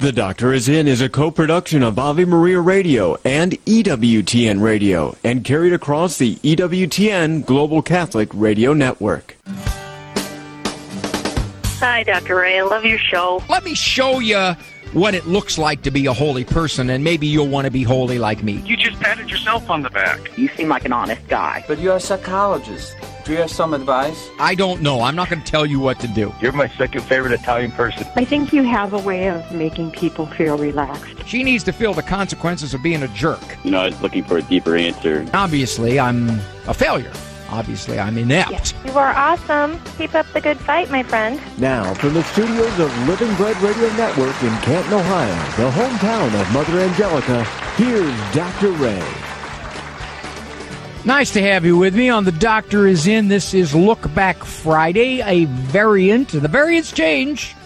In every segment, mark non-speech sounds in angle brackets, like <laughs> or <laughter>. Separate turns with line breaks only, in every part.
The Doctor is In is a co-production of Ave Maria Radio and EWTN Radio and carried across the EWTN Global Catholic Radio Network.
Hi, Dr. Ray. I love your show.
Let me show you what it looks like to be a holy person, and maybe you'll want to be holy like me.
You just patted yourself on the back.
You seem like an honest guy.
But you're a psychologist. Do you have some advice?
I don't know. I'm not going to tell you what to do.
You're my second favorite Italian person.
I think you have a way of making people feel relaxed.
She needs to feel the consequences of being a jerk.
You know, I was looking for a deeper answer.
Obviously, I'm a failure. Obviously, I'm inept.
You are awesome. Keep up the good fight, my friend.
Now, from the studios of Living Bread Radio Network in Canton, Ohio, the hometown of Mother Angelica, here's Dr. Ray.
Nice to have you with me on The Doctor is In. This is Look Back Friday, a variant, the variants change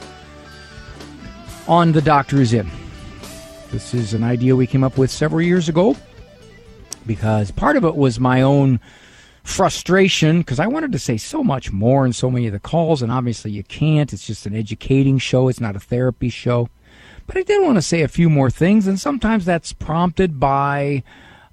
on The Doctor is In. This is an idea we came up with several years ago because part of it was my own frustration because I wanted to say so much more in so many of the calls, and obviously you can't. It's just an educating show, it's not a therapy show. But I did want to say a few more things, and sometimes that's prompted by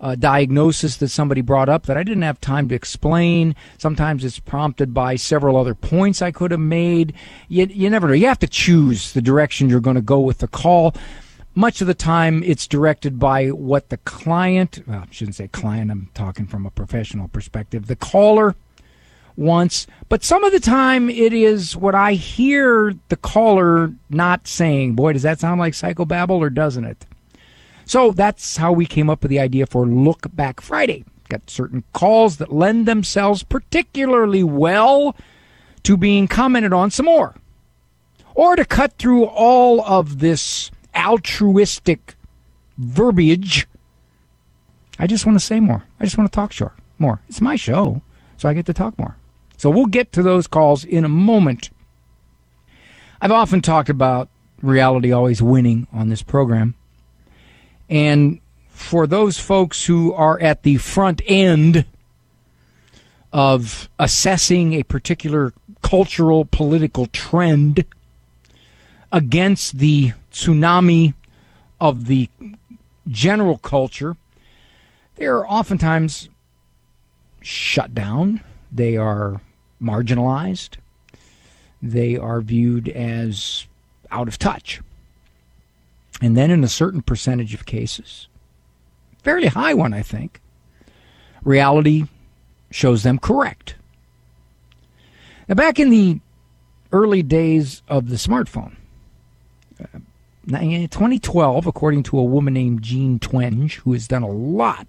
a diagnosis that somebody brought up that I didn't have time to explain. Sometimes it's prompted by several other points I could have made. You, you never know. You have to choose the direction you're going to go with the call much of the time it's directed by what the client well i shouldn't say client i'm talking from a professional perspective the caller wants but some of the time it is what i hear the caller not saying boy does that sound like psychobabble or doesn't it so that's how we came up with the idea for look back friday got certain calls that lend themselves particularly well to being commented on some more or to cut through all of this altruistic verbiage. I just want to say more. I just want to talk short more. It's my show, so I get to talk more. So we'll get to those calls in a moment. I've often talked about reality always winning on this program. And for those folks who are at the front end of assessing a particular cultural political trend against the tsunami of the general culture, they are oftentimes shut down. They are marginalized. They are viewed as out of touch. And then, in a certain percentage of cases, fairly high one, I think, reality shows them correct. Now, back in the early days of the smartphone, uh, 2012, according to a woman named Jean Twenge, who has done a lot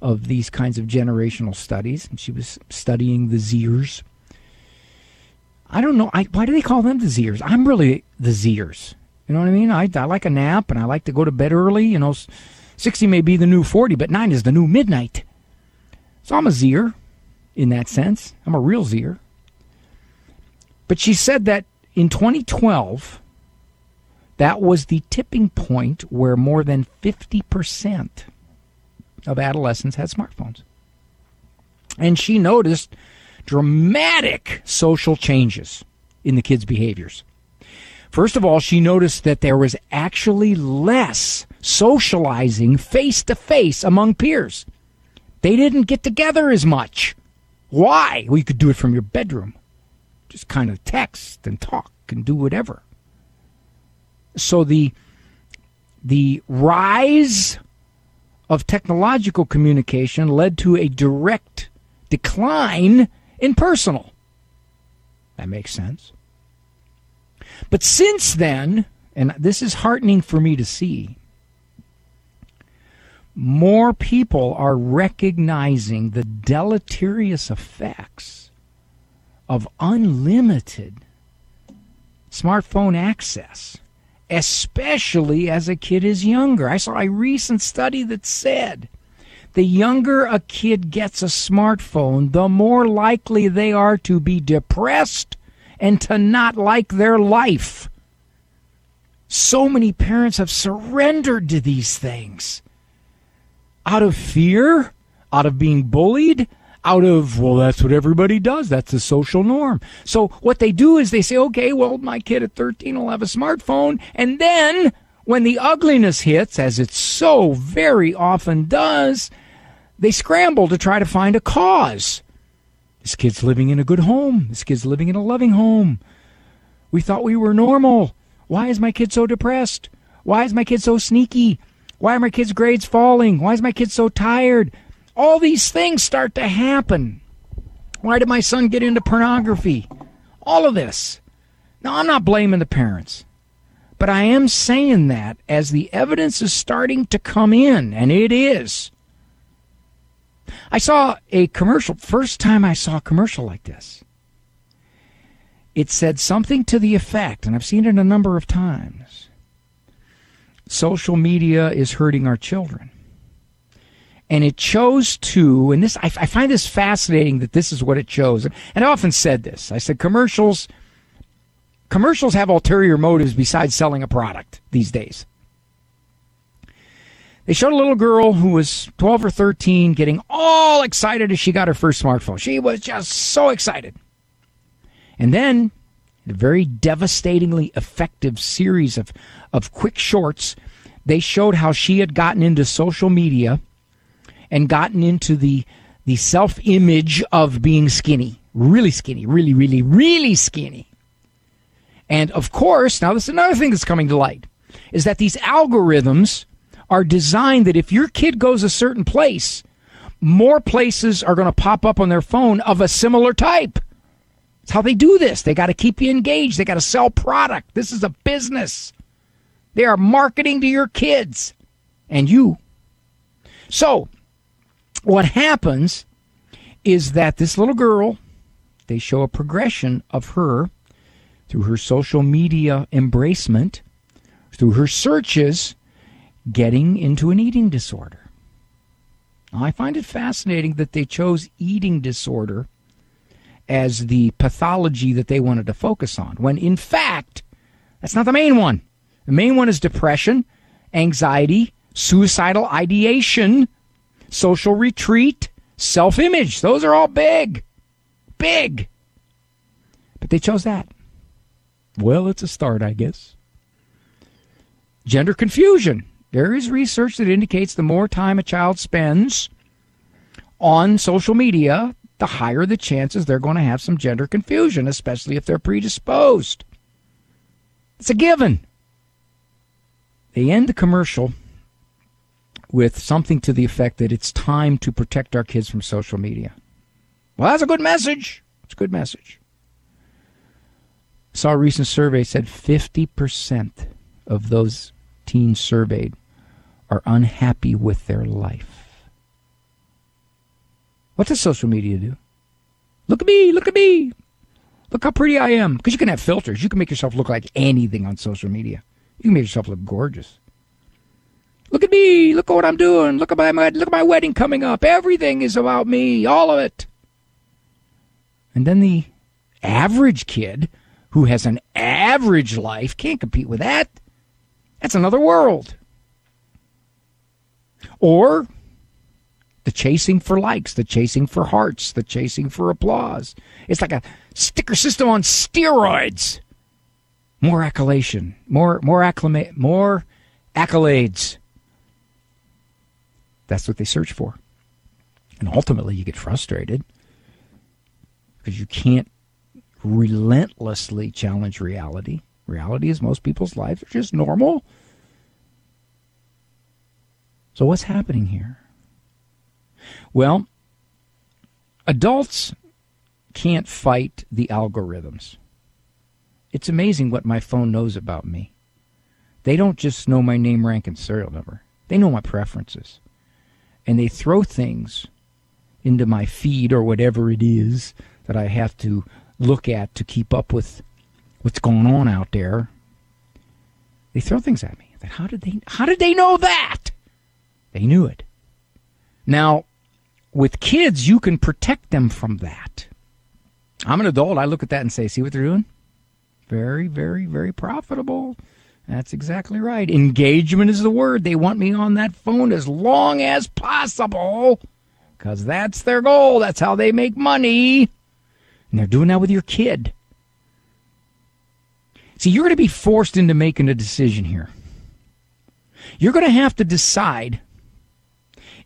of these kinds of generational studies, and she was studying the Zers. I don't know. I, why do they call them the Zers? I'm really the Zers. You know what I mean? I, I like a nap and I like to go to bed early. You know, 60 may be the new 40, but 9 is the new midnight. So I'm a Zer in that sense. I'm a real Zer. But she said that in 2012, that was the tipping point where more than 50% of adolescents had smartphones. And she noticed dramatic social changes in the kids' behaviors. First of all, she noticed that there was actually less socializing face to face among peers. They didn't get together as much. Why? Well, you could do it from your bedroom. Just kind of text and talk and do whatever so the the rise of technological communication led to a direct decline in personal. That makes sense. But since then, and this is heartening for me to see, more people are recognizing the deleterious effects of unlimited smartphone access especially as a kid is younger. I saw a recent study that said the younger a kid gets a smartphone, the more likely they are to be depressed and to not like their life. So many parents have surrendered to these things out of fear, out of being bullied, out of, well, that's what everybody does. That's the social norm. So what they do is they say, okay, well, my kid at 13 will have a smartphone. And then when the ugliness hits, as it so very often does, they scramble to try to find a cause. This kid's living in a good home. This kid's living in a loving home. We thought we were normal. Why is my kid so depressed? Why is my kid so sneaky? Why are my kids' grades falling? Why is my kid so tired? All these things start to happen. Why did my son get into pornography? All of this. Now, I'm not blaming the parents, but I am saying that as the evidence is starting to come in, and it is. I saw a commercial, first time I saw a commercial like this. It said something to the effect, and I've seen it a number of times social media is hurting our children. And it chose to, and this, I, I, find this fascinating that this is what it chose. And I often said this. I said commercials, commercials have ulterior motives besides selling a product these days. They showed a little girl who was 12 or 13 getting all excited as she got her first smartphone. She was just so excited. And then a very devastatingly effective series of, of quick shorts. They showed how she had gotten into social media and gotten into the the self image of being skinny, really skinny, really, really, really skinny. And of course, now this is another thing that's coming to light, is that these algorithms are designed that if your kid goes a certain place, more places are going to pop up on their phone of a similar type. It's how they do this. They got to keep you engaged. They got to sell product. This is a business. They are marketing to your kids and you. So, what happens is that this little girl, they show a progression of her through her social media embracement, through her searches, getting into an eating disorder. Now, I find it fascinating that they chose eating disorder as the pathology that they wanted to focus on, when in fact, that's not the main one. The main one is depression, anxiety, suicidal ideation, social retreat, self image. Those are all big. Big. But they chose that. Well, it's a start, I guess. Gender confusion. There is research that indicates the more time a child spends on social media, the higher the chances they're going to have some gender confusion, especially if they're predisposed. It's a given. They end the commercial with something to the effect that it's time to protect our kids from social media. Well, that's a good message. It's a good message. Saw a recent survey said 50% of those teens surveyed are unhappy with their life. What does social media do? Look at me, look at me. Look how pretty I am. Because you can have filters. You can make yourself look like anything on social media. You can make yourself look gorgeous. Look at me. Look at what I'm doing. Look at my look at my wedding coming up. Everything is about me. All of it. And then the average kid who has an average life can't compete with that. That's another world. Or the chasing for likes, the chasing for hearts, the chasing for applause. It's like a sticker system on steroids. More accolation, more more acclimate, more accolades. That's what they search for. And ultimately you get frustrated because you can't relentlessly challenge reality. Reality is most people's lives are just normal. So what's happening here? Well, adults can't fight the algorithms. It's amazing what my phone knows about me. They don't just know my name, rank, and serial number, they know my preferences. And they throw things into my feed or whatever it is that I have to look at to keep up with what's going on out there. They throw things at me. How did they how did they know that? They knew it. Now, with kids, you can protect them from that. I'm an adult. I look at that and say, see what they're doing? Very, very, very profitable. That's exactly right. Engagement is the word. They want me on that phone as long as possible because that's their goal. That's how they make money. And they're doing that with your kid. See, you're going to be forced into making a decision here. You're going to have to decide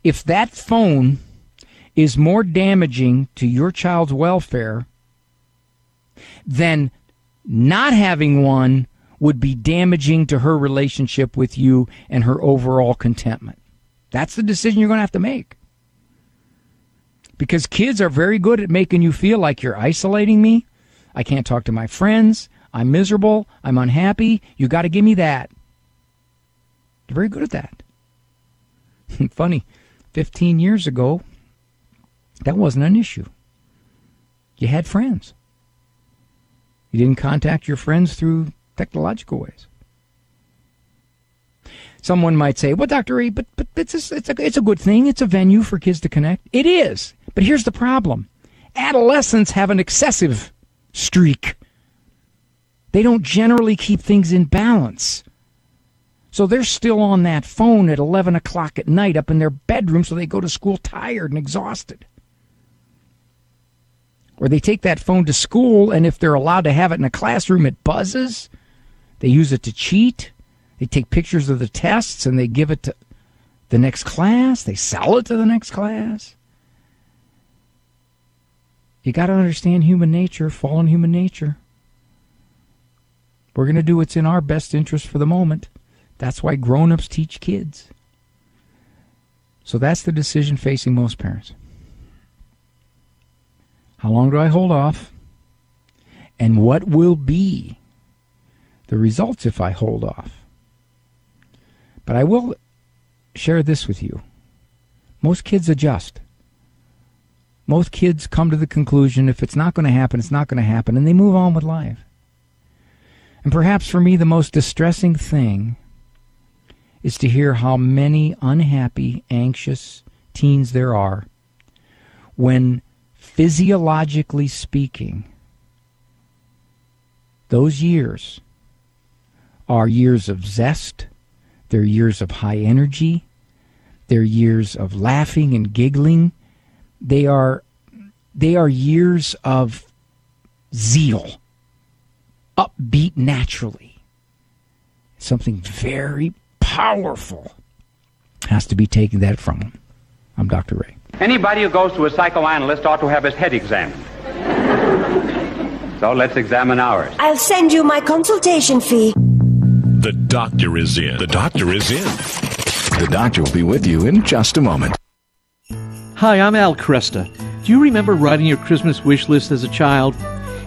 if that phone is more damaging to your child's welfare than not having one would be damaging to her relationship with you and her overall contentment. That's the decision you're going to have to make. Because kids are very good at making you feel like you're isolating me. I can't talk to my friends. I'm miserable. I'm unhappy. You got to give me that. They're very good at that. <laughs> Funny, 15 years ago, that wasn't an issue. You had friends. You didn't contact your friends through technological ways. Someone might say, "Well, Doctor A, but but it's a, it's a it's a good thing. It's a venue for kids to connect. It is, but here's the problem: adolescents have an excessive streak. They don't generally keep things in balance. So they're still on that phone at 11 o'clock at night up in their bedroom, so they go to school tired and exhausted. Or they take that phone to school, and if they're allowed to have it in a classroom, it buzzes. They use it to cheat. They take pictures of the tests and they give it to the next class. They sell it to the next class. You got to understand human nature, fallen human nature. We're going to do what's in our best interest for the moment. That's why grown ups teach kids. So that's the decision facing most parents. How long do I hold off? And what will be the results if I hold off? But I will share this with you. Most kids adjust. Most kids come to the conclusion if it's not going to happen, it's not going to happen, and they move on with life. And perhaps for me, the most distressing thing is to hear how many unhappy, anxious teens there are when, physiologically speaking, those years are years of zest, they're years of high energy, they're years of laughing and giggling, they are they are years of zeal, upbeat naturally. Something very powerful has to be taken that from them. I'm Dr. Ray.
Anybody who goes to a psychoanalyst ought to have his head examined. So let's examine ours.
I'll send you my consultation fee.
The doctor is in. The doctor is in.
The doctor will be with you in just a moment.
Hi, I'm Al Kresta. Do you remember writing your Christmas wish list as a child?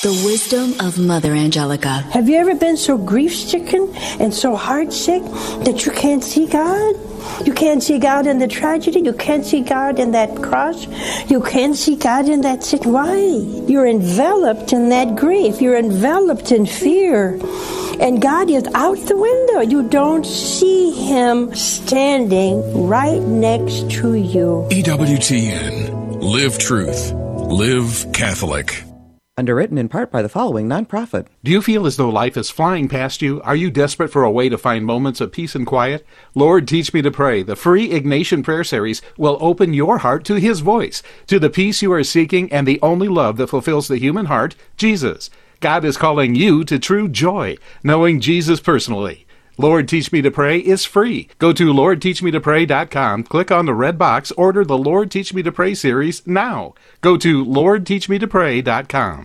The wisdom of Mother Angelica.
Have you ever been so grief stricken and so heartsick that you can't see God? You can't see God in the tragedy. You can't see God in that cross. You can't see God in that sick. Why? You're enveloped in that grief. You're enveloped in fear. And God is out the window. You don't see Him standing right next to you.
EWTN. Live truth. Live Catholic.
Underwritten in part by the following nonprofit.
Do you feel as though life is flying past you? Are you desperate for a way to find moments of peace and quiet? Lord, teach me to pray. The free Ignatian Prayer Series will open your heart to His voice, to the peace you are seeking, and the only love that fulfills the human heart, Jesus. God is calling you to true joy, knowing Jesus personally. Lord Teach Me to Pray is free. Go to LordTeachMeToPray.com, click on the red box, order the Lord Teach Me to Pray series now. Go to LordTeachMeToPray.com.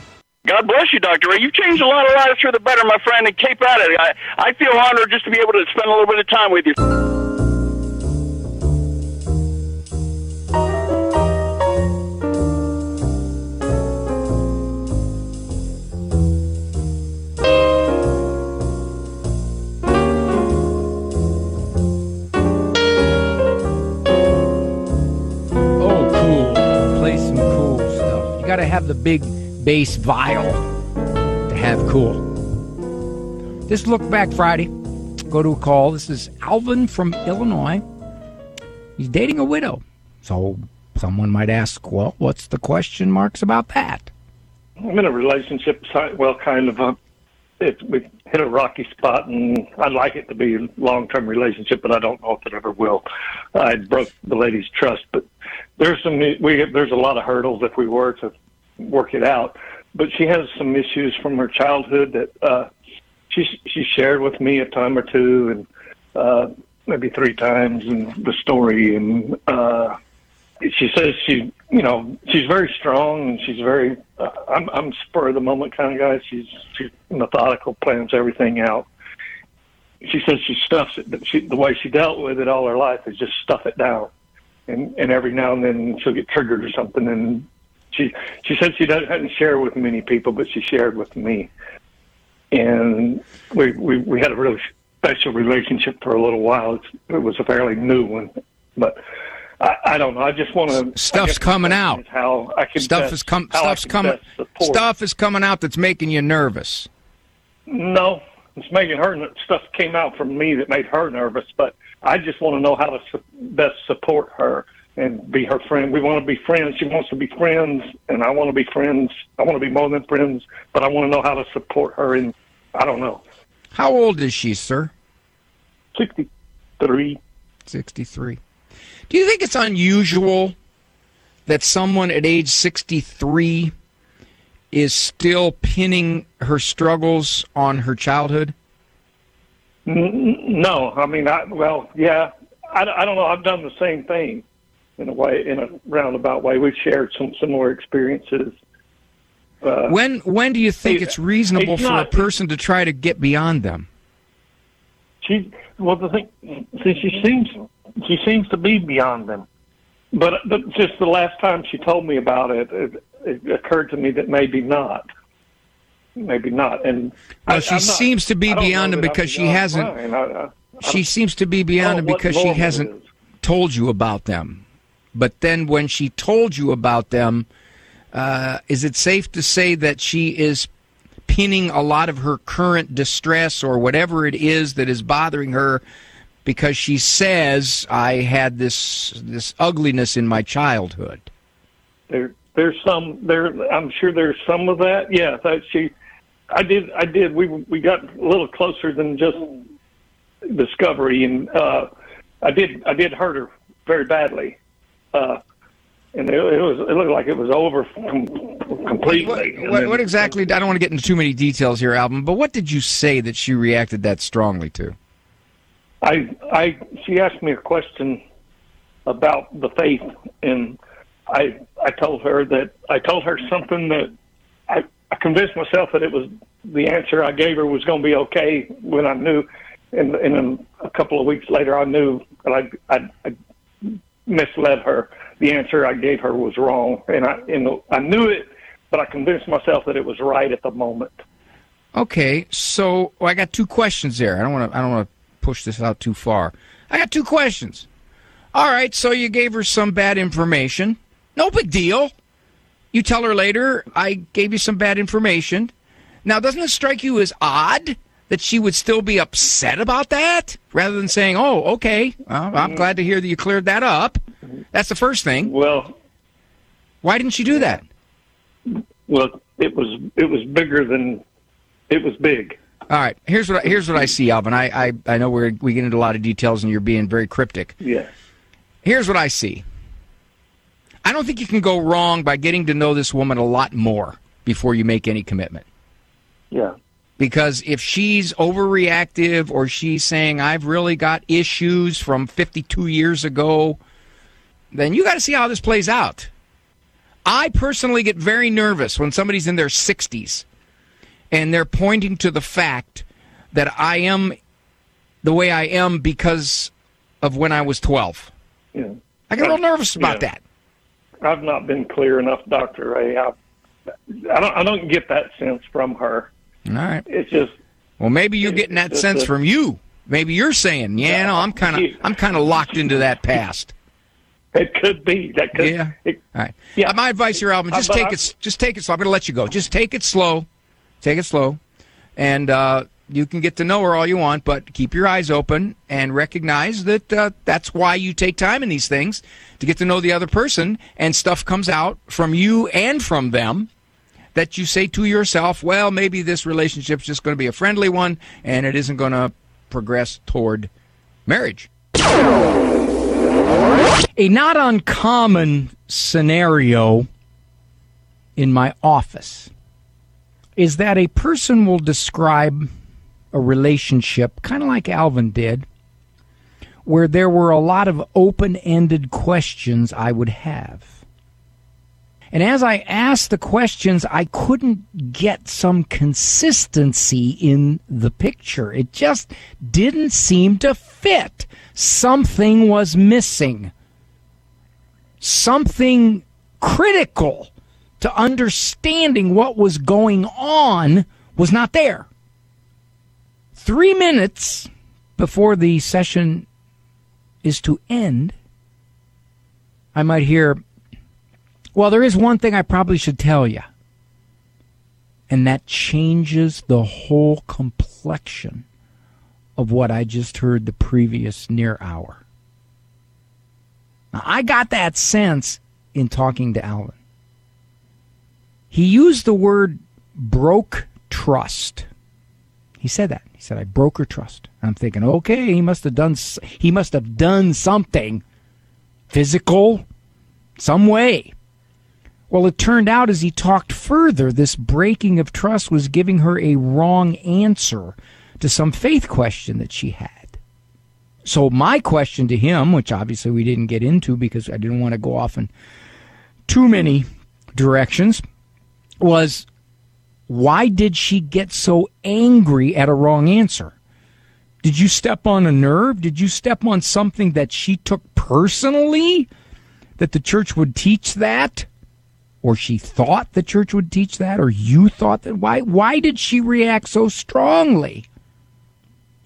God bless you, Dr. Ray. You've changed a lot of lives for the better, my friend, and keep at it. I, I feel honored just to be able to spend a little bit of time with you.
Oh, cool. Play some cool stuff. You gotta have the big bass viol to have cool. This look back Friday. Go to a call. This is Alvin from Illinois. He's dating a widow. So someone might ask, well, what's the question marks about that?
I'm in a relationship, well, kind of a, it, we hit a rocky spot, and I'd like it to be a long-term relationship, but I don't know if it ever will. I broke the lady's trust, but there's some we there's a lot of hurdles if we were to work it out. But she has some issues from her childhood that uh, she she shared with me a time or two, and uh, maybe three times, and the story, and uh, she says she you know she's very strong and she's very uh, I'm I'm spur of the moment kind of guy. She's she's methodical, plans everything out. She says she stuffs it. But She, the way she dealt with it all her life is just stuff it down, and and every now and then she'll get triggered or something. And she she said she doesn't hadn't share with many people, but she shared with me, and we we we had a really special relationship for a little while. It's, it was a fairly new one, but I, I don't know. I just want to.
Stuff's coming out.
How I can
stuff
best,
is com- stuff's coming. Stuff is coming out that's making you nervous.
No, it's making her stuff came out from me that made her nervous. But I just want to know how to su- best support her and be her friend. We want to be friends. She wants to be friends, and I want to be friends. I want to be more than friends, but I want to know how to support her. And I don't know.
How old is she, sir?
Sixty-three.
Sixty-three. Do you think it's unusual that someone at age 63 is still pinning her struggles on her childhood?
No, I mean, I, well, yeah, I, I don't know. I've done the same thing in a way, in a roundabout way. We've shared some similar experiences.
Uh, when when do you think it's reasonable for not, a person to try to get beyond them?
She well, the thing, see, she seems she seems to be beyond them. But but just the last time she told me about it, it, it occurred to me that maybe not, maybe not. And
well, I, she not, seems to be beyond them because she hasn't. I, she seems to be beyond them because she hasn't told you about them. But then when she told you about them, uh, is it safe to say that she is pinning a lot of her current distress or whatever it is that is bothering her because she says I had this this ugliness in my childhood.
There, there's some there. I'm sure there's some of that. Yeah, that she. I did. I did. We we got a little closer than just discovery, and uh, I did. I did hurt her very badly. Uh, and it, it, was it looked like it was over completely.
What, what, what, exactly? I don't want to get into too many details here, Alvin. But what did you say that she reacted that strongly to?
I, I, she asked me a question about the faith, and I, I told her that I told her something that I, I convinced myself that it was the answer I gave her was going to be okay when I knew, and, and a couple of weeks later I knew that I, I, I misled her. The answer I gave her was wrong, and I, and I knew it, but I convinced myself that it was right at the moment.
Okay, so well, I got two questions there. I don't want to. I don't want to push this out too far. I got two questions. All right, so you gave her some bad information. No big deal. You tell her later, I gave you some bad information. Now, doesn't it strike you as odd that she would still be upset about that rather than saying, oh, okay, well, I'm mm-hmm. glad to hear that you cleared that up? That's the first thing.
Well,
why didn't she do that?
Well, it was it was bigger than it was big.
All right. Here's what I, here's what I see, Alvin. I I, I know we we get into a lot of details, and you're being very cryptic.
Yeah.
Here's what I see. I don't think you can go wrong by getting to know this woman a lot more before you make any commitment.
Yeah.
Because if she's overreactive or she's saying I've really got issues from 52 years ago, then you got to see how this plays out. I personally get very nervous when somebody's in their 60s and they're pointing to the fact that I am the way I am because of when I was 12.
Yeah.
I get a little nervous about yeah. that.
I've not been clear enough, Doctor Ray. I, I don't. I don't get that sense from her.
All right.
It's just.
Well, maybe you're getting that sense a, from you. Maybe you're saying, "Yeah, no, I'm kind of, I'm kind of locked into that past."
It could be. That could.
Yeah.
It,
All right. Yeah. My advice here, Alvin, just uh, take I, it. Just take it slow. I'm going to let you go. Just take it slow. Take it slow, and uh, you can get to know her all you want, but keep your eyes open and recognize that uh, that's why you take time in these things to get to know the other person, and stuff comes out from you and from them that you say to yourself, well, maybe this relationship's just going to be a friendly one and it isn't going to progress toward marriage. A not uncommon scenario in my office is that a person will describe a relationship, kind of like Alvin did, where there were a lot of open ended questions I would have. And as I asked the questions, I couldn't get some consistency in the picture. It just didn't seem to fit. Something was missing. Something critical to understanding what was going on was not there. Three minutes before the session is to end, I might hear, well, there is one thing I probably should tell you, and that changes the whole complexion of what I just heard the previous near hour. Now, I got that sense in talking to Alvin. He used the word broke trust. He said that. He said, I broke her trust. And I'm thinking, okay, he must have done, he must have done something physical, some way. Well, it turned out as he talked further, this breaking of trust was giving her a wrong answer to some faith question that she had. So, my question to him, which obviously we didn't get into because I didn't want to go off in too many directions, was why did she get so angry at a wrong answer? Did you step on a nerve? Did you step on something that she took personally? That the church would teach that? Or she thought the church would teach that, or you thought that. Why, why did she react so strongly?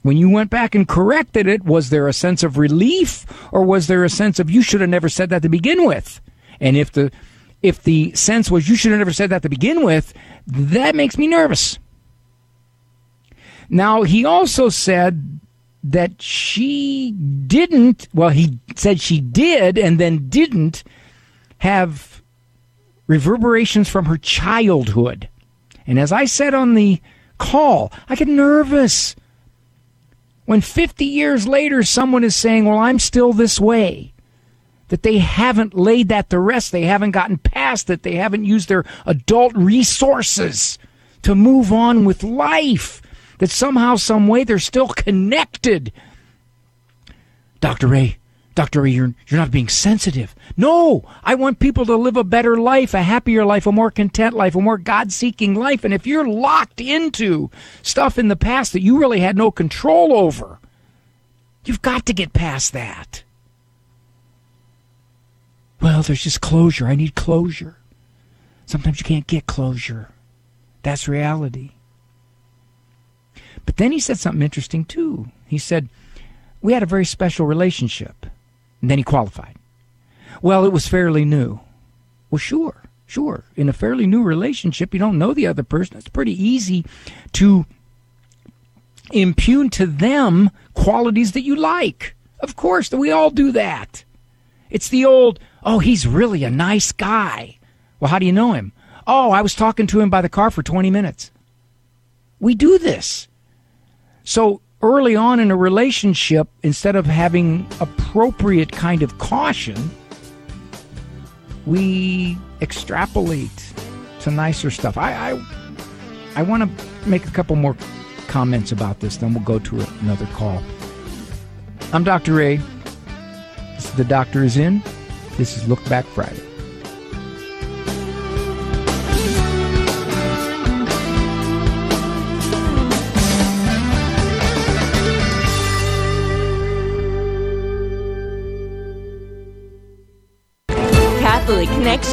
When you went back and corrected it, was there a sense of relief, or was there a sense of you should have never said that to begin with? And if the if the sense was you should have never said that to begin with, that makes me nervous. Now, he also said that she didn't, well, he said she did and then didn't have reverberations from her childhood. And as I said on the call, I get nervous when 50 years later someone is saying, Well, I'm still this way. That they haven't laid that to rest. They haven't gotten past it. They haven't used their adult resources to move on with life. That somehow, some way, they're still connected. Dr. Ray, Dr. You're, you're not being sensitive. No, I want people to live a better life, a happier life, a more content life, a more God seeking life. And if you're locked into stuff in the past that you really had no control over, you've got to get past that. Well, there's just closure. I need closure. Sometimes you can't get closure. That's reality. But then he said something interesting too. He said, We had a very special relationship. And then he qualified. Well, it was fairly new. Well, sure, sure. In a fairly new relationship, you don't know the other person. It's pretty easy to impugn to them qualities that you like. Of course, we all do that. It's the old, oh, he's really a nice guy. Well, how do you know him? Oh, I was talking to him by the car for 20 minutes. We do this. So early on in a relationship, instead of having appropriate kind of caution, we extrapolate to nicer stuff. I I, I want to make a couple more comments about this, then we'll go to another call. I'm Dr. Ray. The doctor is in. This is Look Back Friday.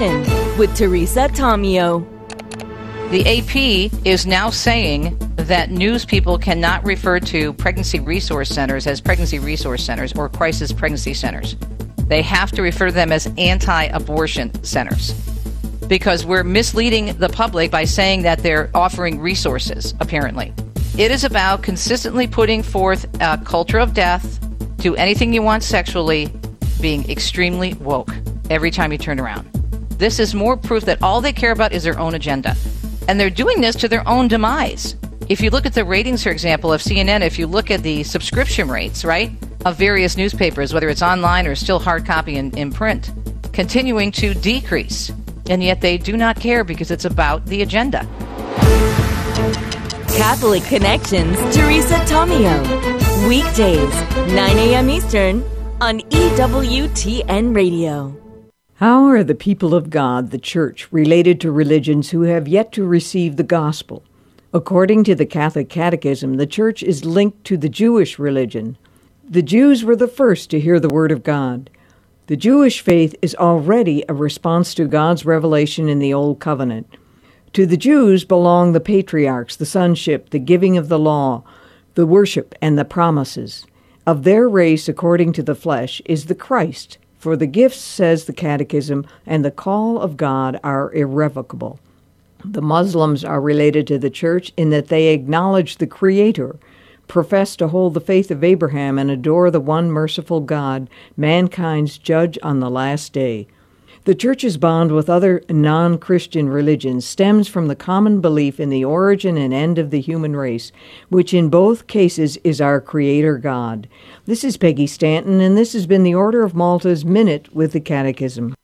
With Teresa Tomeo.
The AP is now saying that news people cannot refer to pregnancy resource centers as pregnancy resource centers or crisis pregnancy centers. They have to refer to them as anti abortion centers because we're misleading the public by saying that they're offering resources, apparently. It is about consistently putting forth a culture of death, do anything you want sexually, being extremely woke every time you turn around. This is more proof that all they care about is their own agenda. And they're doing this to their own demise. If you look at the ratings, for example, of CNN, if you look at the subscription rates, right, of various newspapers, whether it's online or still hard copy in, in print, continuing to decrease. And yet they do not care because it's about the agenda.
Catholic Connections, Teresa Tomeo. Weekdays, 9 a.m. Eastern on EWTN Radio.
How are the people of God, the Church, related to religions who have yet to receive the gospel? According to the Catholic Catechism, the Church is linked to the Jewish religion. The Jews were the first to hear the Word of God. The Jewish faith is already a response to God's revelation in the Old Covenant. To the Jews belong the patriarchs, the sonship, the giving of the law, the worship, and the promises. Of their race, according to the flesh, is the Christ. For the gifts, says the Catechism, and the call of God are irrevocable. The Muslims are related to the Church in that they acknowledge the Creator profess to hold the faith of Abraham and adore the one merciful God, mankind's judge on the last day. The Church's bond with other non Christian religions stems from the common belief in the origin and end of the human race, which in both cases is our Creator God. This is Peggy Stanton, and this has been the Order of Malta's Minute with the Catechism.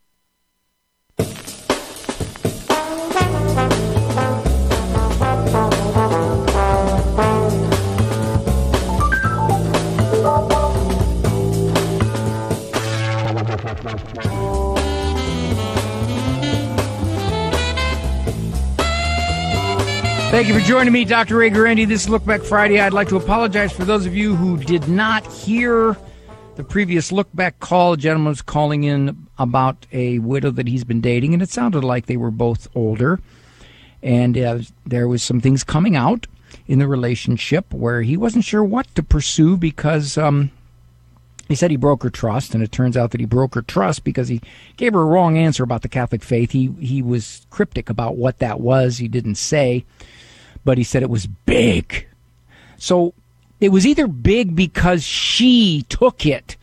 Thank you for joining me, Dr. Ray Guarendi. This is Look Back Friday. I'd like to apologize for those of you who did not hear the previous Look Back call. A gentleman was calling in about a widow that he's been dating, and it sounded like they were both older. And uh, there was some things coming out in the relationship where he wasn't sure what to pursue because um, he said he broke her trust, and it turns out that he broke her trust because he gave her a wrong answer about the Catholic faith. He he was cryptic about what that was. He didn't say but he said it was big. So it was either big because she took it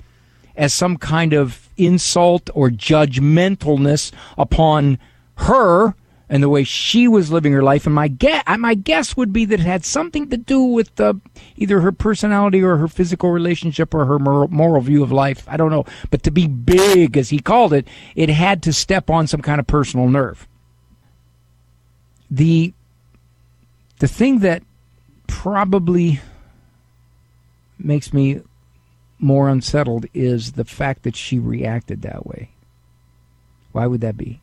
as some kind of insult or judgmentalness upon her and the way she was living her life. And my guess, my guess would be that it had something to do with uh, either her personality or her physical relationship or her moral, moral view of life. I don't know. But to be big, as he called it, it had to step on some kind of personal nerve. The the thing that probably makes me more unsettled is the fact that she reacted that way. Why would that be?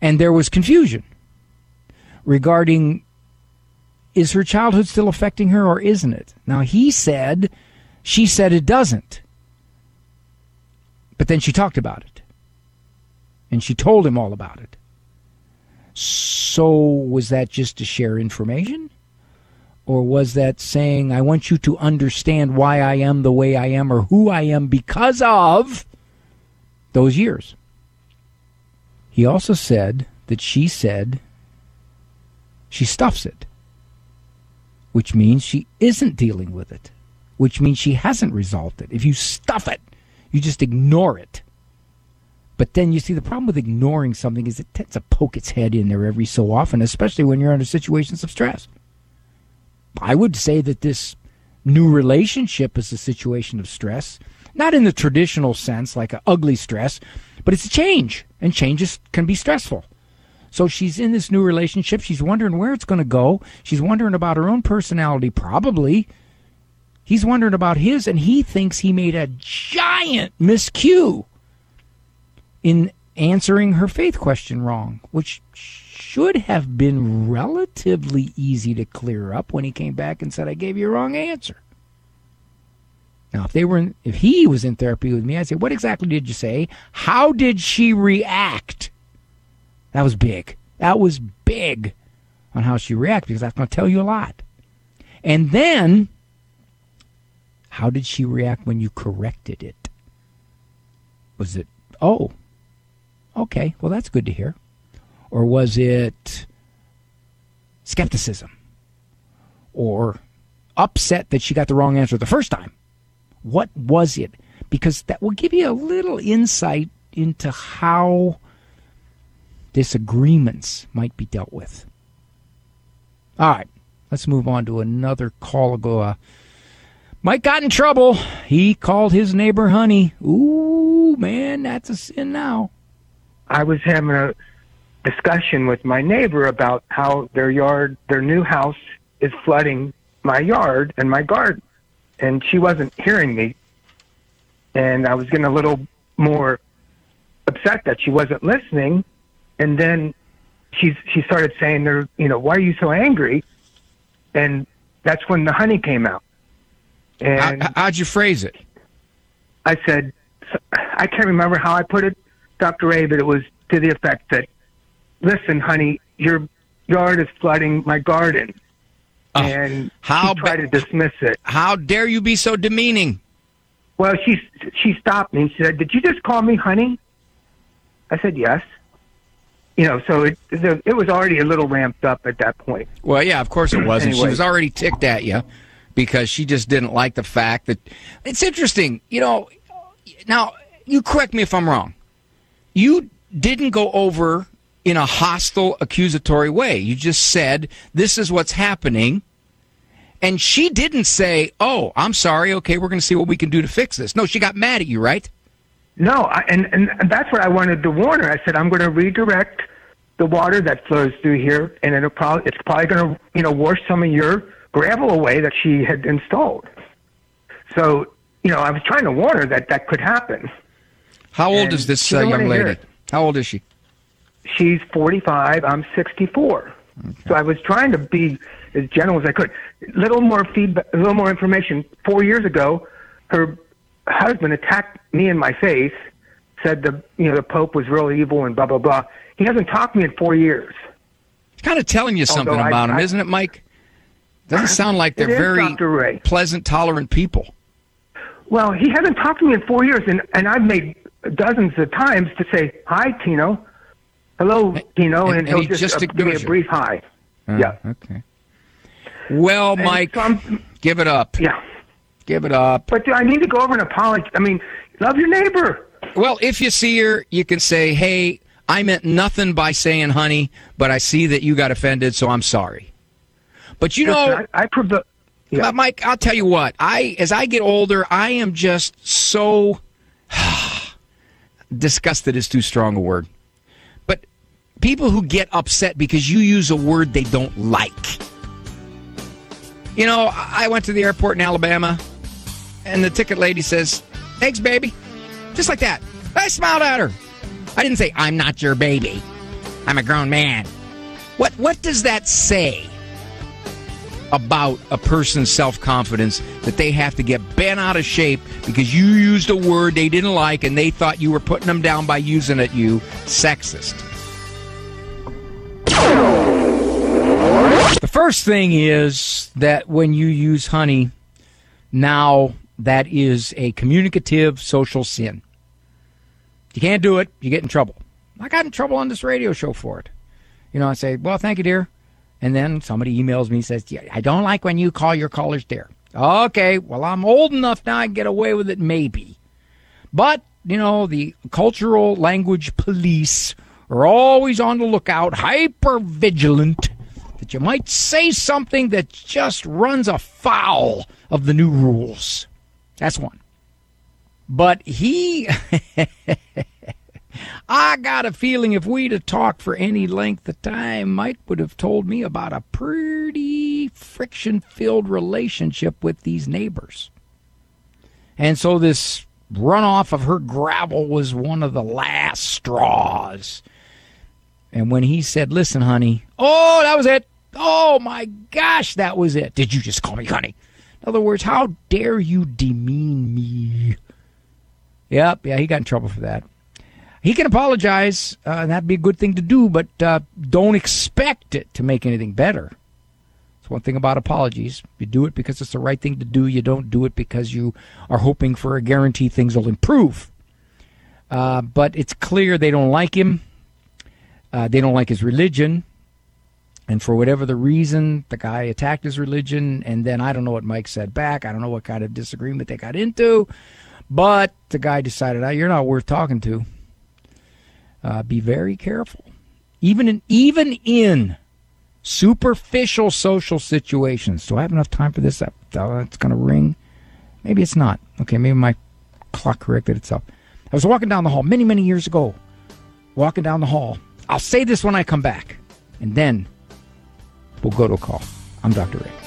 And there was confusion regarding is her childhood still affecting her or isn't it? Now he said, she said it doesn't. But then she talked about it. And she told him all about it. So, was that just to share information? Or was that saying, I want you to understand why I am the way I am or who I am because of those years? He also said that she said she stuffs it, which means she isn't dealing with it, which means she hasn't resolved it. If you stuff it, you just ignore it. But then you see the problem with ignoring something is it tends to poke its head in there every so often, especially when you're under situations of stress. I would say that this new relationship is a situation of stress, not in the traditional sense like an ugly stress, but it's a change, and changes can be stressful. So she's in this new relationship. She's wondering where it's going to go. She's wondering about her own personality, probably. He's wondering about his, and he thinks he made a giant miscue in answering her faith question wrong, which should have been relatively easy to clear up when he came back and said, I gave you a wrong answer. Now, if they were, in, if he was in therapy with me, I'd say, "What exactly did you say? How did she react?" That was big. That was big on how she reacted because that's going to tell you a lot. And then, how did she react when you corrected it? Was it, oh, okay, well, that's good to hear? Or was it skepticism? Or upset that she got the wrong answer the first time? What was it? Because that will give you a little insight into how disagreements might be dealt with. All right, let's move on to another call. Uh, Mike got in trouble. He called his neighbor honey. Ooh, man, that's a sin now.
I was having a discussion with my neighbor about how their yard, their new house, is flooding my yard and my garden. And she wasn't hearing me. And I was getting a little more upset that she wasn't listening. And then she's she started saying, "There, you know, why are you so angry?" And that's when the honey came out. And
how, how'd you phrase it?
I said, I can't remember how I put it, Doctor Ray, but it was to the effect that, "Listen, honey, your yard is flooding my garden."
Oh,
and
how
she tried to dismiss it.
How dare you be so demeaning?
Well, she she stopped me and she said, "Did you just call me honey?" I said, "Yes." You know, so it it was already a little ramped up at that point.
Well, yeah, of course it was.
Anyway.
She was already ticked at you because she just didn't like the fact that it's interesting. You know, now you correct me if I'm wrong. You didn't go over in a hostile, accusatory way. You just said this is what's happening. And she didn't say, "Oh, I'm sorry. Okay, we're going to see what we can do to fix this." No, she got mad at you, right?
No, I, and, and that's what I wanted to warn her. I said I'm going to redirect the water that flows through here, and it'll probably it's probably going to you know wash some of your gravel away that she had installed. So you know, I was trying to warn her that that could happen.
How old
And
is this uh, young lady? How old is she?
She's 45. I'm 64. So I was trying to be as gentle as I could. Little more feedback, a little more information. Four years ago, her husband attacked me in my face, said the you know the Pope was real evil and blah blah blah. He hasn't talked to me in four years.
It's kind of telling you something
Although I-
about him,
I-
isn't it, Mike? Doesn't sound like they're very pleasant, tolerant people.
Well, he hasn't talked to me in four years, and and I've made dozens of times to say hi, Tino, hello, Tino,
and-
and,
and
he'll
he
just,
just
uh, give me a brief hi.
Uh,
yeah.
Okay. Well,
And
Mike,
so
give it up.
Yeah.
Give it up.
But do I need to go over and apologize? I mean, love your neighbor.
Well, if you see her, you can say, "Hey, I meant nothing by saying honey, but I see that you got offended, so I'm sorry." But you know,
I, I provo-
But Mike, I'll tell you what. I as I get older, I am just so <sighs> disgusted is too strong a word. But people who get upset because you use a word they don't like. You know, I went to the airport in Alabama and the ticket lady says, "Thanks, baby." Just like that. I smiled at her. I didn't say, "I'm not your baby. I'm a grown man." What what does that say? About a person's self confidence that they have to get bent out of shape because you used a word they didn't like and they thought you were putting them down by using it, you sexist. The first thing is that when you use honey, now that is a communicative social sin. You can't do it, you get in trouble. I got in trouble on this radio show for it. You know, I say, well, thank you, dear. And then somebody emails me and says, yeah, I don't like when you call your callers dear. Okay, well, I'm old enough now I can get away with it, maybe. But, you know, the cultural language police are always on the lookout, hyper vigilant, that you might say something that just runs afoul of the new rules. That's one. But he. <laughs> I got a feeling if we'd have talked for any length of time, Mike would have told me about a pretty friction filled relationship with these neighbors. And so this runoff of her gravel was one of the last straws. And when he said, Listen, honey, oh, that was it. Oh my gosh, that was it. Did you just call me honey? In other words, how dare you demean me? Yep, yeah, he got in trouble for that. He can apologize, uh, and that'd be a good thing to do, but uh, don't expect it to make anything better. It's one thing about apologies. You do it because it's the right thing to do. You don't do it because you are hoping for a guarantee things will improve. Uh, but it's clear they don't like him. Uh, they don't like his religion. And for whatever the reason, the guy attacked his religion. And then I don't know what Mike said back. I don't know what kind of disagreement they got into. But the guy decided, oh, you're not worth talking to. Uh, be very careful. Even in, even in superficial social situations. Do I have enough time for this? It's going to ring. Maybe it's not. Okay, maybe my clock corrected itself. I was walking down the hall many, many years ago. Walking down the hall. I'll say this when I come back. And then we'll go to a call. I'm Dr. Ray.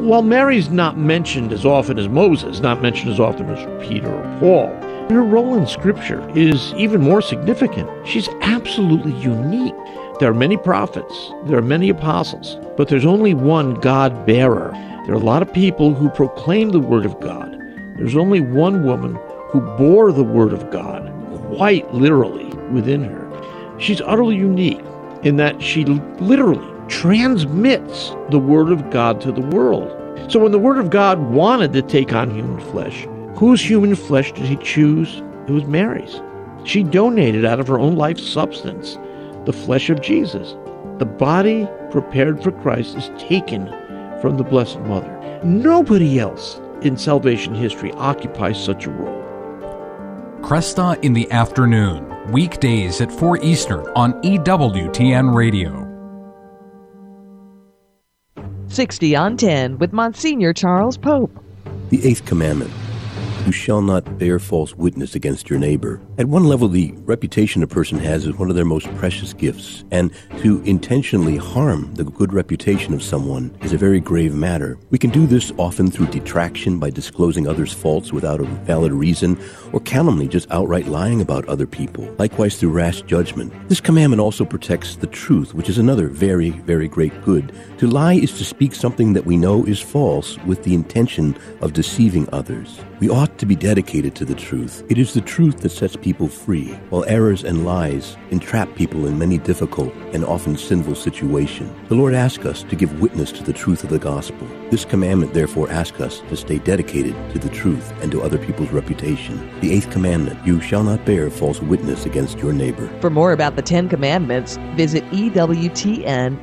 While Mary's not mentioned as often as Moses, not mentioned as often as Peter or Paul, her role in Scripture is even more significant. She's absolutely unique. There are many prophets, there are many apostles, but there's only one God bearer. There are a lot of people who proclaim the Word of God. There's only one woman who bore the Word of God, quite literally, within her. She's utterly unique in that she literally transmits the Word of God to the world. So when the Word of God wanted to take on human flesh, whose human flesh did he choose? It was Mary's. She donated out of her own life substance the flesh of Jesus. The body prepared for Christ is taken from the Blessed Mother. Nobody else in salvation history occupies such a role.
Kresta in the afternoon, weekdays at 4 Eastern on EWTN Radio.
60 on 10 with Monsignor Charles Pope.
The Eighth Commandment You shall not bear false witness against your neighbor. At one level, the reputation a person has is one of their most precious gifts, and to intentionally harm the good reputation of someone is a very grave matter. We can do this often through detraction by disclosing others' faults without a valid reason, or calumny just outright lying about other people, likewise through rash judgment. This commandment also protects the truth, which is another very, very great good. To lie is to speak something that we know is false with the intention of deceiving others. We ought to be dedicated to the truth. It is the truth that sets people free, while errors and lies entrap people in many difficult and often sinful situations. The Lord asks us to give witness to the truth of the gospel. This commandment therefore asks us to stay dedicated to the truth and to other people's reputation. The eighth commandment, you shall not bear false witness against your neighbor.
For more about the Ten Commandments, visit EWTNRC.com.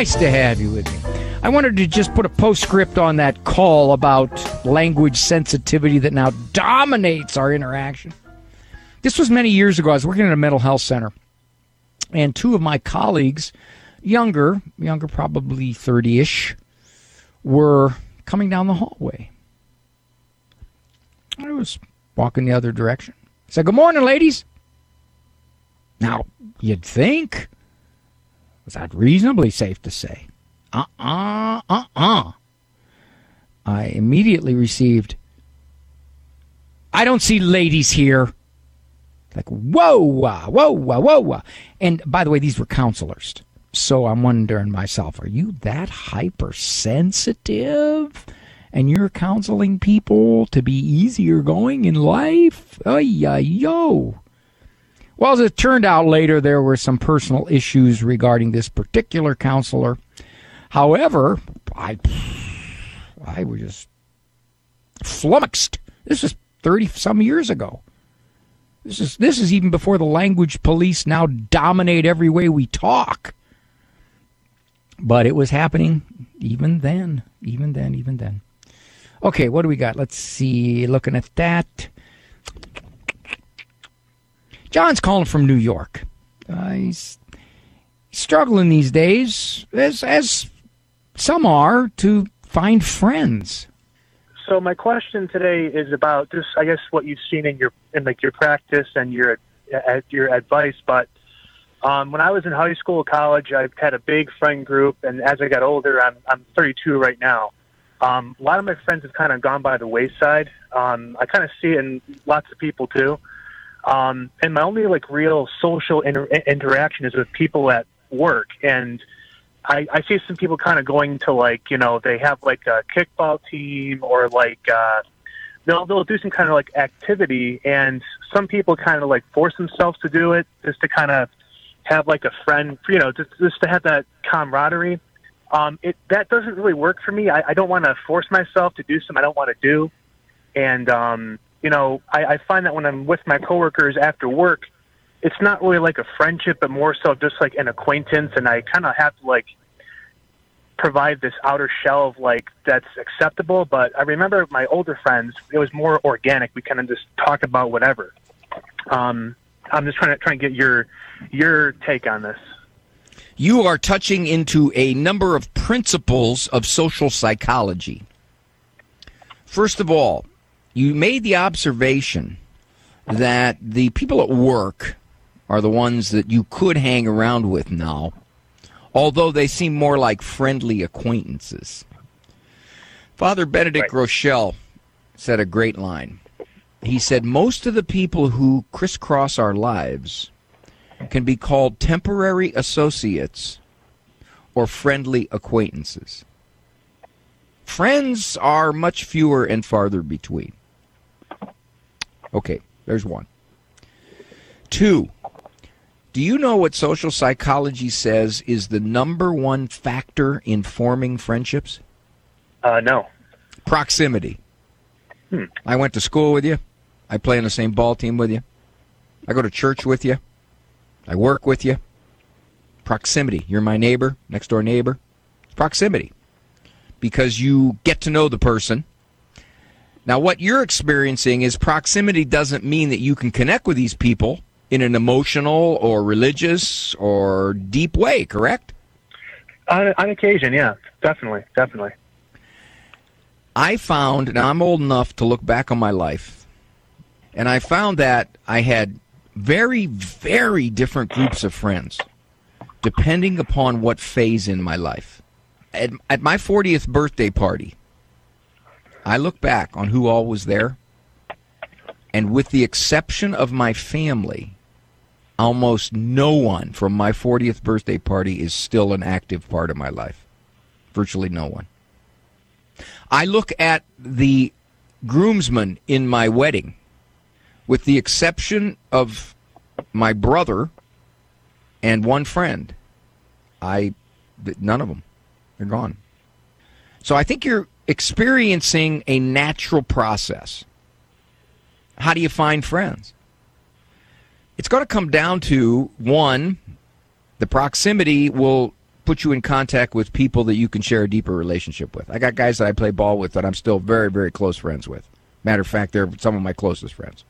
Nice to have you with me. I wanted to just put a postscript on that call about language sensitivity that now dominates our interaction. This was many years ago. I was working at a mental health center, and two of my colleagues, younger, younger, probably 30 ish, were coming down the hallway. I was walking the other direction. I said, Good morning, ladies. Now, you'd think, was that reasonably safe to say? Uh uh, uh uh. I immediately received, I don't see ladies here. Like, whoa, whoa, whoa, whoa. And by the way, these were counselors. So I'm wondering myself, are you that hypersensitive? And you're counseling people to be easier going in life? Oh, yeah, yo. Well, as it turned out later, there were some personal issues regarding this particular counselor. However, I, I was just flummoxed. This is 30 some years ago. This is this is even before the language police now dominate every way we talk. But it was happening even then, even then, even then. Okay, what do we got? Let's see. Looking at that. John's calling from New York. Uh, he's struggling these days, as as some are, to find friends.
So my question today is about just, I guess, what you've seen in your in like your practice and your uh, your advice. But um, when I was in high school, college, I had a big friend group, and as I got older, I'm I'm 32 right now. Um, a lot of my friends have kind of gone by the wayside. Um, I kind of see it in lots of people too. Um, and my only like real social inter- interaction is with people at work, and I, I see some people kind of going to like you know they have like a kickball team or like uh, they'll they'll do some kind of like activity, and some people kind of like force themselves to do it just to kind of have like a friend, you know, just just to have that camaraderie. Um, it that doesn't really work for me. I, I don't want to force myself to do something I don't want to do, and um, you know, I, I find that when I'm with my coworkers after work, it's not really like a friendship, but more so just like an acquaintance, and I kind of have to like provide this outer shell of like that's acceptable. But I remember my older friends; it was more organic. We kind of just talked about whatever. Um, I'm just trying to try and get your your take on this.
You are touching into a number of principles of social psychology. First of all, you made the observation that the people at work are the ones that you could hang around with now, although they seem more like friendly acquaintances. Father Benedict right. Groeschel said a great line. He said, Most of the people who crisscross our lives can be called temporary associates or friendly acquaintances. Friends are much fewer and farther between. Okay, there's one. Two, do you know what social psychology says is the number one factor in forming friendships?
Uh, no.
Proximity.
Hmm.
I went to school with you. I play on the same ball team with you. I go to church with you. I work with you. Proximity. You're my neighbor, next door neighbor. Proximity. Because you get to know the person. Now, what you're experiencing is proximity doesn't mean that you can connect with these people in an emotional or religious or deep way, correct?
On, on occasion, yeah, definitely, definitely.
I found, now I'm old enough to look back on my life, and I found that I had very, very different groups of friends, depending upon what phase in my life. At, at my 40th birthday party, I look back on who all was there, and with the exception of my family, almost no one from my 40th birthday party is still an active part of my life. Virtually no one. I look at the groomsmen in my wedding with the exception of my brother and one friend, I none of them. They're gone. So I think you're experiencing a natural process. How do you find friends? It's going to come down to one, the proximity will put you in contact with people that you can share a deeper relationship with. I got guys that I play ball with that I'm still very, very close friends with. Matter of fact, they're some of my closest friends.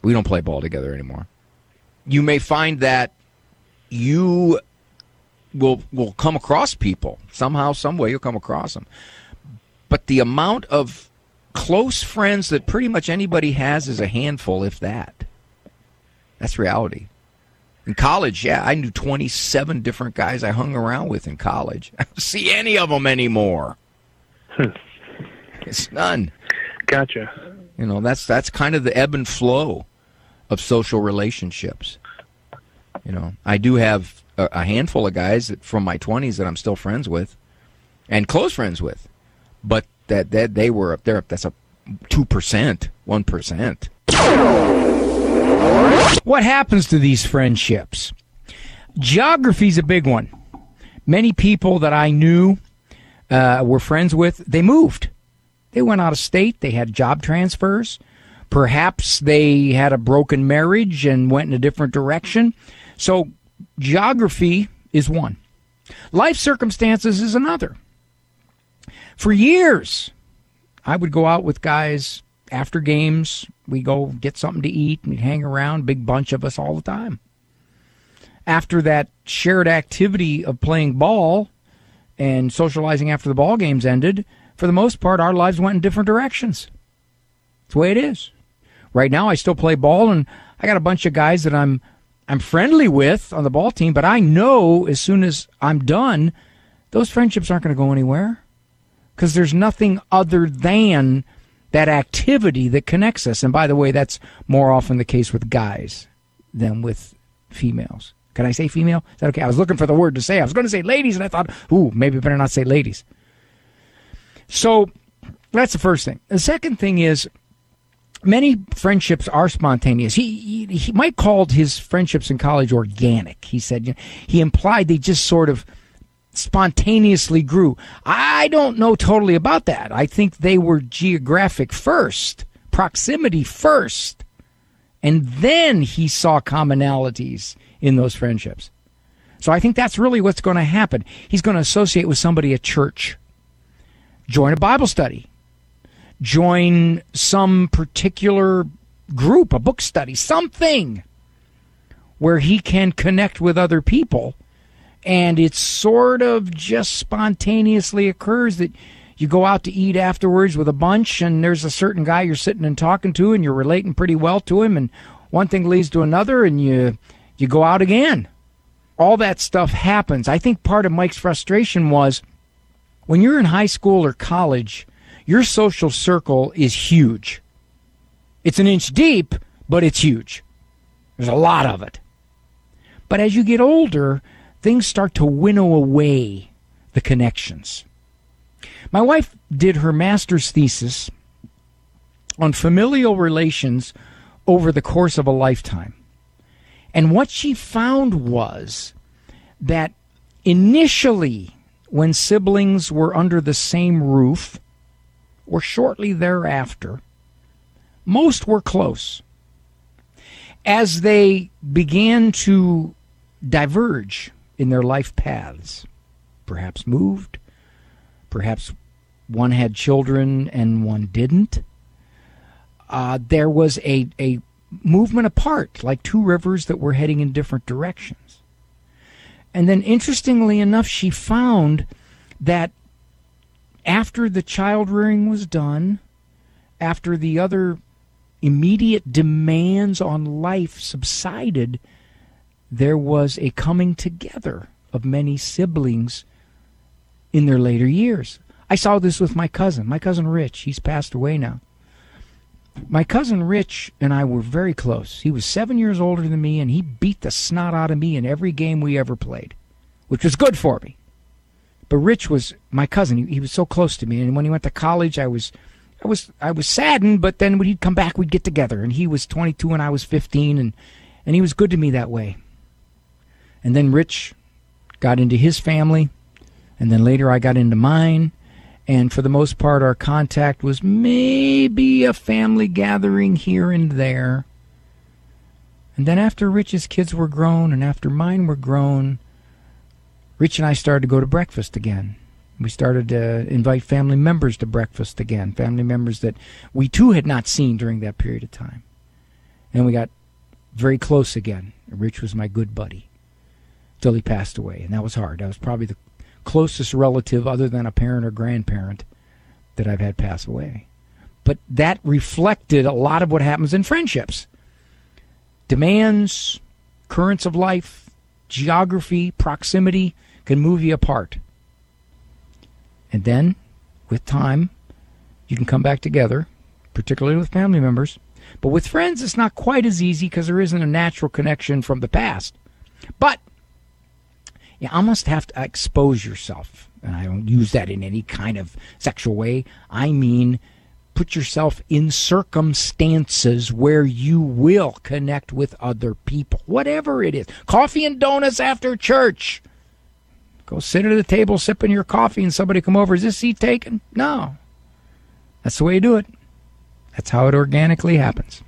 We don't play ball together anymore. You may find that you will will come across people somehow, some way. You'll come across them, but the amount of close friends that pretty much anybody has is a handful, if that. That's reality. In college, yeah, I knew 27 different guys I hung around with in college. <laughs> I don't see any of them anymore. it's none.
Gotcha.
You know, that's that's kind of the ebb and flow of social relationships. You know, I do have a, a handful of guys that, from my 20s that I'm still friends with and close friends with, but that, that they were up there. That's a 2%, 1%. What happens to these friendships? Geography's a big one. Many people that I knew uh, were friends with, they moved. They went out of state. They had job transfers. Perhaps they had a broken marriage and went in a different direction. So, geography is one, life circumstances is another. For years, I would go out with guys after games. We go get something to eat and hang around, big bunch of us all the time. After that shared activity of playing ball and socializing after the ball games ended, for the most part, our lives went in different directions. It's the way it is. Right now, I still play ball, and I got a bunch of guys that I'm I'm friendly with on the ball team. But I know as soon as I'm done, those friendships aren't going to go anywhere because there's nothing other than that activity that connects us. And by the way, that's more often the case with guys than with females Can I say female? Is that okay? I was looking for the word to say. I was going to say ladies, and I thought, ooh, maybe better not say ladies. So that's the first thing. The second thing is many friendships are spontaneous. He, he, he Mike called his friendships in college organic. He said you know, he implied they just sort of spontaneously grew. I don't know totally about that. I think they were geographic first, proximity first, and then he saw commonalities in those friendships. So I think that's really what's going to happen. He's going to associate with somebody at church, join a Bible study, join some particular group, a book study, something where he can connect with other people. And it sort of just spontaneously occurs that you go out to eat afterwards with a bunch, and there's a certain guy you're sitting and talking to, and you're relating pretty well to him, and one thing leads to another, and you you go out again. All that stuff happens. I think part of Mike's frustration was when you're in high school or college, your social circle is huge. It's an inch deep, but it's huge. There's a lot of it. But as you get older, things start to winnow away the connections. My wife did her master's thesis on familial relations over the course of a lifetime. And what she found was that initially, when siblings were under the same roof, or shortly thereafter, most were close. As they began to diverge in their life paths, perhaps moved, perhaps one had children and one didn't, uh, there was a, a movement apart, like two rivers that were heading in different directions. And then, interestingly enough, she found that after the child rearing was done, after the other immediate demands on life subsided, there was a coming together of many siblings in their later years. I saw this with my cousin, my cousin Rich. He's passed away now. My cousin Rich and I were very close. He was seven years older than me, and he beat the snot out of me in every game we ever played, which was good for me. But Rich was my cousin. He, was so close to me, and when he went to college, I was, I was, I was saddened. But then when he'd come back, we'd get together. And he was 22 and I was 15, and and he was good to me that way. And then Rich got into his family, and then later I got into mine. And for the most part, our contact was maybe a family gathering here and there. And then after Rich's kids were grown and after mine were grown, Rich and I started to go to breakfast again. We started to invite family members to breakfast again, family members that we too had not seen during that period of time. And we got very close again. Rich was my good buddy till he passed away, and that was hard. That was probably the closest relative other than a parent or grandparent that I've had pass away. But that reflected a lot of what happens in friendships. Demands, currents of life, geography, proximity can move you apart. And then, with time, you can come back together, particularly with family members. But with friends, it's not quite as easy because there isn't a natural connection from the past. But you almost have to expose yourself. And I don't use that in any kind of sexual way. I mean, put yourself in circumstances where you will connect with other people, whatever it is. Coffee and donuts after church. Go sit at a table sipping your coffee and somebody come over. Is this seat taken? No. That's the way you do it. That's how it organically happens.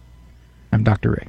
I'm Dr. Ray.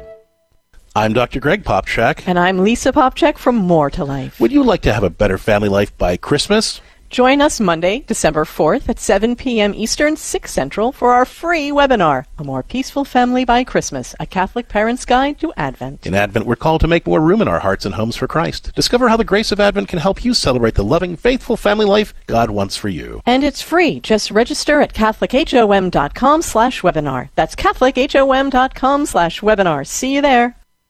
I'm Dr. Greg Popcak.
And I'm Lisa Popcak from More to Life.
Would you like to have a better family life by Christmas?
Join us Monday, December 4th at 7 p.m. Eastern, 6 Central for our free webinar, A More Peaceful Family by Christmas, a Catholic Parent's Guide to Advent.
In Advent, we're called to make more room in our hearts and homes for Christ. Discover how the grace of Advent can help you celebrate the loving, faithful family life God wants for you.
And it's free. Just register at catholichom.com slash webinar. That's catholichom.com slash webinar. See you there.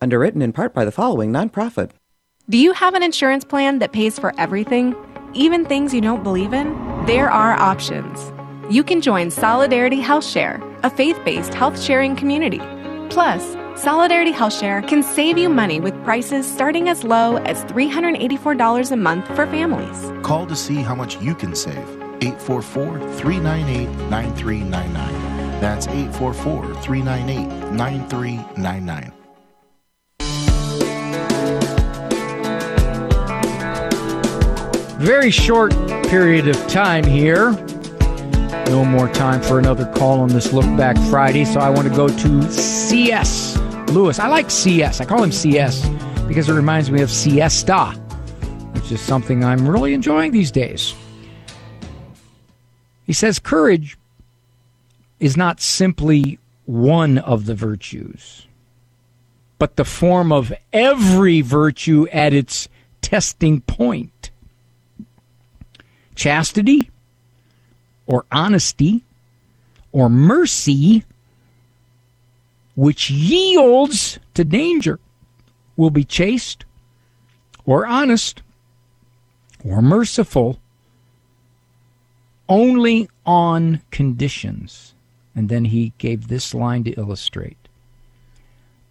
Underwritten in part by the following nonprofit.
Do you have an insurance plan that pays for everything? even things you don't believe in? There are options. You can join Solidarity Health Share, a faith based health sharing community. Plus, Solidarity Health Share can save you money with prices starting as low as $384 a month for families.
Call to see how much you can save. 844 398 9399. That's 844 398 9399.
Very short period of time here. No more time for another call on this Look Back Friday, so I want to go to C.S. Lewis. I like C.S. I call him C.S. because it reminds me of siesta, which is something I'm really enjoying these days. He says courage is not simply one of the virtues, but the form of every virtue at its testing point chastity or honesty or mercy, which yields to danger, will be chaste or honest or merciful only on conditions. And then he gave this line to illustrate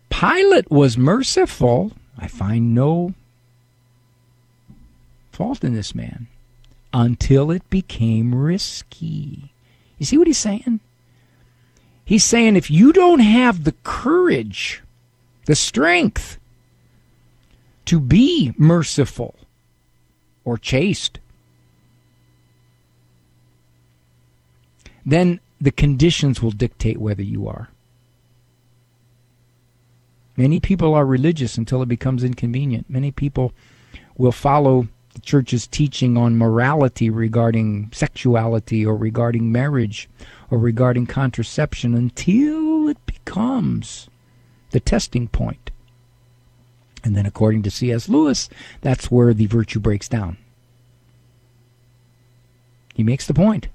Pilate was merciful. I find no fault in this man until it became risky. You see what he's saying? He's saying if you don't have the courage, the strength to be merciful or chaste, then the conditions will dictate whether you are. Many people are religious until it becomes inconvenient. Many people will follow the church's teaching on morality regarding sexuality or regarding marriage or regarding contraception until it becomes the testing point. And then, according to C.S. Lewis, that's where the virtue breaks down. He makes the point.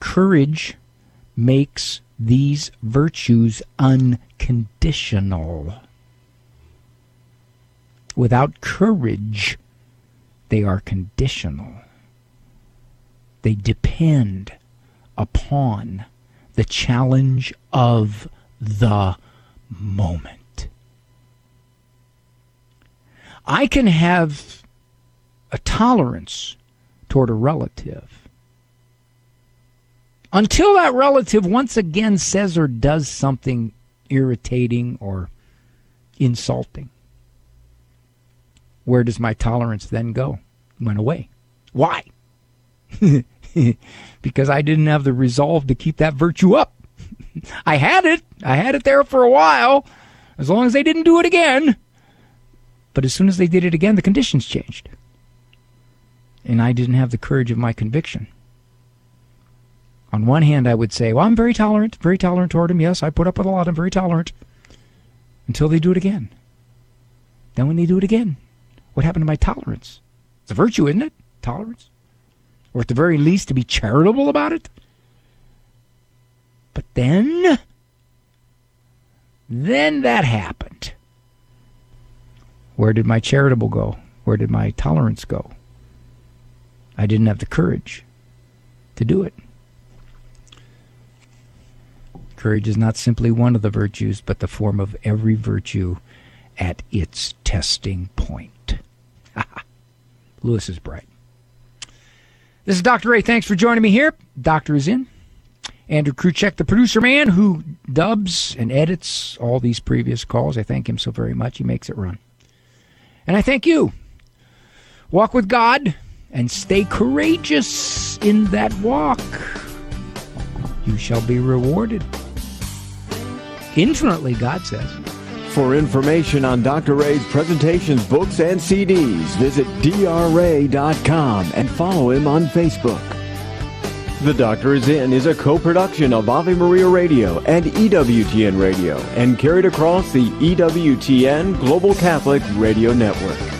Courage makes these virtues unconditional. Without courage, they are conditional. They depend upon the challenge of the moment. I can have a tolerance toward a relative until that relative once again says or does something irritating or insulting. Where does my tolerance then go? went away. Why? <laughs> because I didn't have the resolve to keep that virtue up. <laughs> I had it. I had it there for a while, as long as they didn't do it again. But as soon as they did it again, the conditions changed. And I didn't have the courage of my conviction. On one hand, I would say, well, I'm very tolerant, very tolerant toward him. Yes, I put up with a lot. I'm very tolerant. Until they do it again. Then when they do it again, what happened to my tolerance? It's a virtue, isn't it? Tolerance. Or at the very least, to be charitable about it. But then, then that happened. Where did my charitable go? Where did my tolerance go? I didn't have the courage to do it. Courage is not simply one of the virtues, but the form of every virtue at its testing point. <laughs> Lewis is bright. This is Dr. Ray. Thanks for joining me here. Doctor is in. Andrew Kruchek, the producer man who dubs and edits all these previous calls. I thank him so very much. He makes it run. And I thank you. Walk with God and stay courageous in that walk. You shall be rewarded. Infinitely, God says.
For information on Dr. Ray's presentations, books, and CDs, visit drray.com and follow him on Facebook. The Doctor is In is a co-production of Ave Maria Radio and EWTN Radio and carried across the EWTN Global Catholic Radio Network.